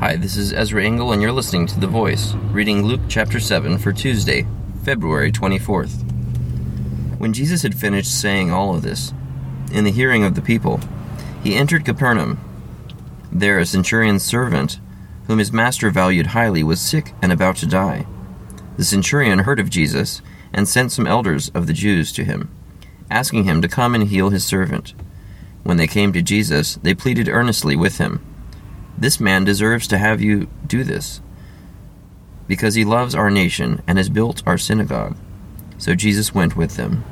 Hi, this is Ezra Engel, and you're listening to The Voice, reading Luke chapter 7 for Tuesday, February 24th. When Jesus had finished saying all of this, in the hearing of the people, he entered Capernaum. There, a centurion's servant, whom his master valued highly, was sick and about to die. The centurion heard of Jesus and sent some elders of the Jews to him, asking him to come and heal his servant. When they came to Jesus, they pleaded earnestly with him. This man deserves to have you do this, because he loves our nation and has built our synagogue. So Jesus went with them.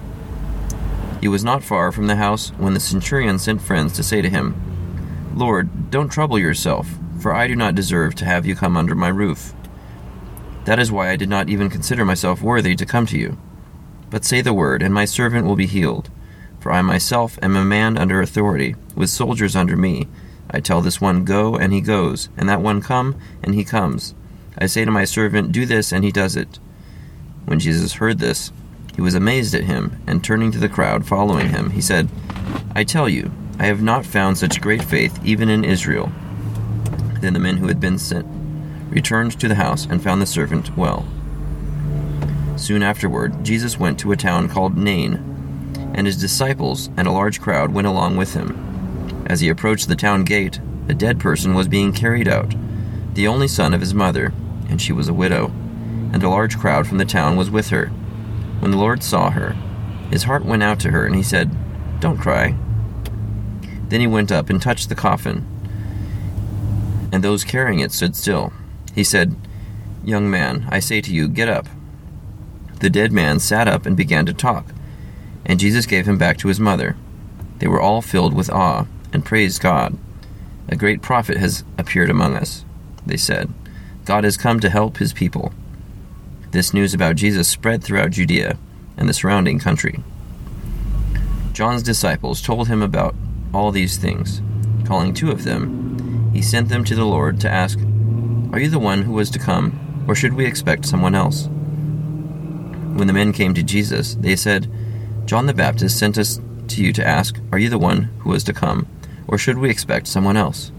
He was not far from the house when the centurion sent friends to say to him, Lord, don't trouble yourself, for I do not deserve to have you come under my roof. That is why I did not even consider myself worthy to come to you. But say the word, and my servant will be healed. For I myself am a man under authority, with soldiers under me I tell this one, Go, and he goes, and that one, Come, and he comes. I say to my servant, Do this, and he does it. When Jesus heard this, he was amazed at him, and turning to the crowd following him, he said, I tell you, I have not found such great faith even in Israel. Then the men who had been sent returned to the house and found the servant well. Soon afterward, Jesus went to a town called Nain, and his disciples and a large crowd went along with him. As he approached the town gate, a dead person was being carried out, the only son of his mother, and she was a widow, and a large crowd from the town was with her. When the Lord saw her, his heart went out to her, and he said, Don't cry. Then he went up and touched the coffin, and those carrying it stood still. He said, Young man, I say to you, get up. The dead man sat up and began to talk, and Jesus gave him back to his mother. They were all filled with awe and praise God. A great prophet has appeared among us, they said. God has come to help his people. This news about Jesus spread throughout Judea and the surrounding country. John's disciples told him about all these things. Calling two of them, he sent them to the Lord to ask, Are you the one who was to come, or should we expect someone else? When the men came to Jesus, they said, John the Baptist sent us to you to ask, Are you the one who was to come, or should we expect someone else?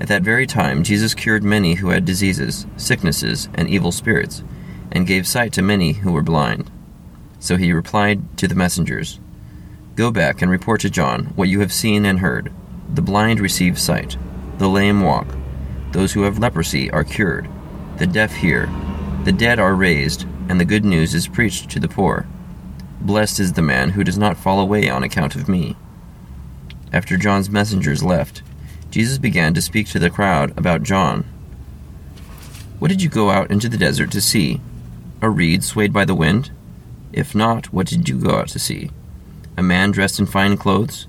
At that very time, Jesus cured many who had diseases, sicknesses, and evil spirits, and gave sight to many who were blind. So he replied to the messengers Go back and report to John what you have seen and heard. The blind receive sight, the lame walk, those who have leprosy are cured, the deaf hear, the dead are raised, and the good news is preached to the poor. Blessed is the man who does not fall away on account of me. After John's messengers left, Jesus began to speak to the crowd about John. What did you go out into the desert to see? A reed swayed by the wind? If not, what did you go out to see? A man dressed in fine clothes?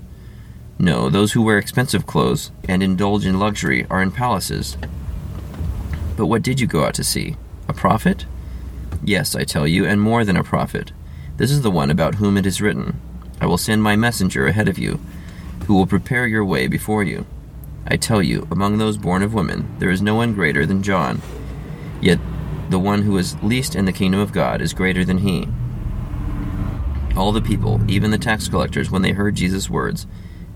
No, those who wear expensive clothes and indulge in luxury are in palaces. But what did you go out to see? A prophet? Yes, I tell you, and more than a prophet. This is the one about whom it is written I will send my messenger ahead of you who will prepare your way before you. I tell you, among those born of women, there is no one greater than John. Yet the one who is least in the kingdom of God is greater than he. All the people, even the tax collectors, when they heard Jesus' words,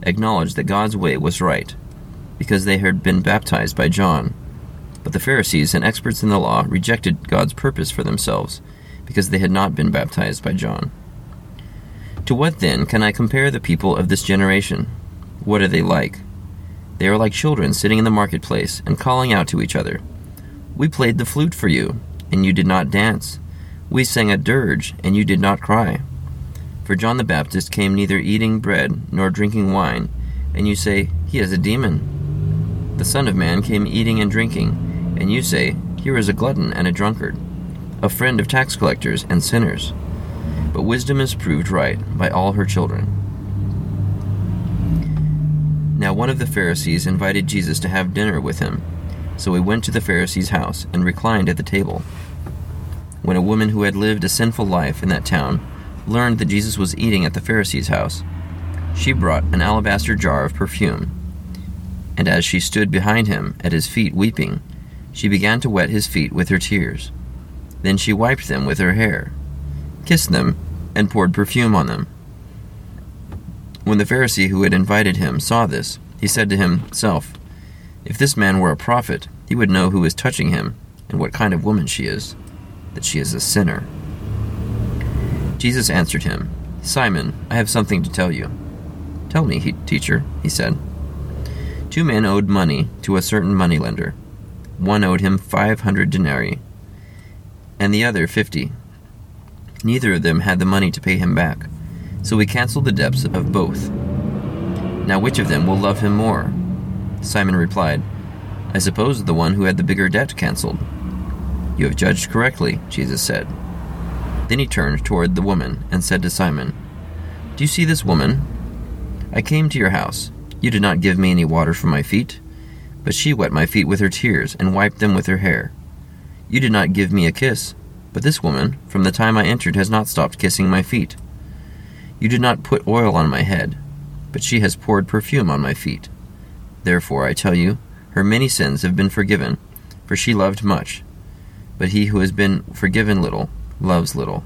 acknowledged that God's way was right, because they had been baptized by John. But the Pharisees and experts in the law rejected God's purpose for themselves, because they had not been baptized by John. To what then can I compare the people of this generation? What are they like? They are like children sitting in the marketplace and calling out to each other. We played the flute for you, and you did not dance. We sang a dirge, and you did not cry. For John the Baptist came neither eating bread nor drinking wine, and you say, He is a demon. The Son of Man came eating and drinking, and you say, Here is a glutton and a drunkard, a friend of tax collectors and sinners. But wisdom is proved right by all her children. Now one of the Pharisees invited Jesus to have dinner with him. So he went to the Pharisee's house and reclined at the table. When a woman who had lived a sinful life in that town learned that Jesus was eating at the Pharisee's house, she brought an alabaster jar of perfume. And as she stood behind him at his feet weeping, she began to wet his feet with her tears. Then she wiped them with her hair, kissed them, and poured perfume on them. When the Pharisee who had invited him saw this, he said to himself, If this man were a prophet, he would know who is touching him and what kind of woman she is, that she is a sinner. Jesus answered him, Simon, I have something to tell you. Tell me, he, teacher, he said. Two men owed money to a certain moneylender. One owed him five hundred denarii, and the other fifty. Neither of them had the money to pay him back, so we canceled the debts of both. Now which of them will love him more? Simon replied, I suppose the one who had the bigger debt canceled. You have judged correctly, Jesus said. Then he turned toward the woman and said to Simon, Do you see this woman? I came to your house. You did not give me any water for my feet, but she wet my feet with her tears and wiped them with her hair. You did not give me a kiss, but this woman, from the time I entered, has not stopped kissing my feet. You did not put oil on my head, but she has poured perfume on my feet. Therefore, I tell you, her many sins have been forgiven, for she loved much. But he who has been forgiven little loves little.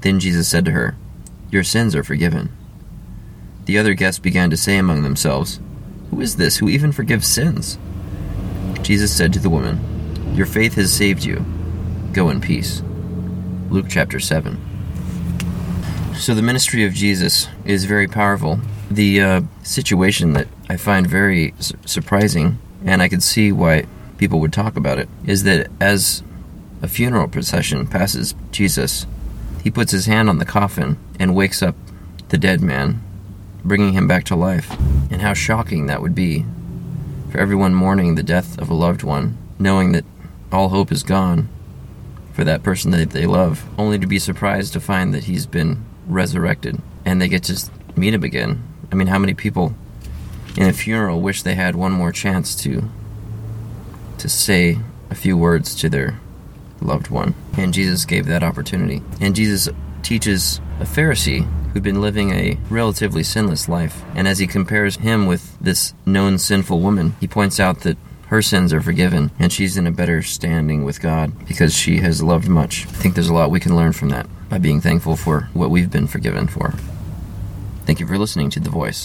Then Jesus said to her, Your sins are forgiven. The other guests began to say among themselves, Who is this who even forgives sins? Jesus said to the woman, Your faith has saved you. Go in peace. Luke chapter 7. So the ministry of Jesus is very powerful. The uh, situation that I find very su- surprising, and I could see why people would talk about it, is that as a funeral procession passes Jesus, he puts his hand on the coffin and wakes up the dead man, bringing him back to life. And how shocking that would be for everyone mourning the death of a loved one, knowing that all hope is gone for that person that they love, only to be surprised to find that he's been resurrected and they get to meet him again. I mean, how many people in a funeral wish they had one more chance to to say a few words to their loved one? And Jesus gave that opportunity. And Jesus teaches a Pharisee who'd been living a relatively sinless life. And as he compares him with this known sinful woman, he points out that her sins are forgiven and she's in a better standing with God because she has loved much. I think there's a lot we can learn from that by being thankful for what we've been forgiven for. Thank you for listening to The Voice.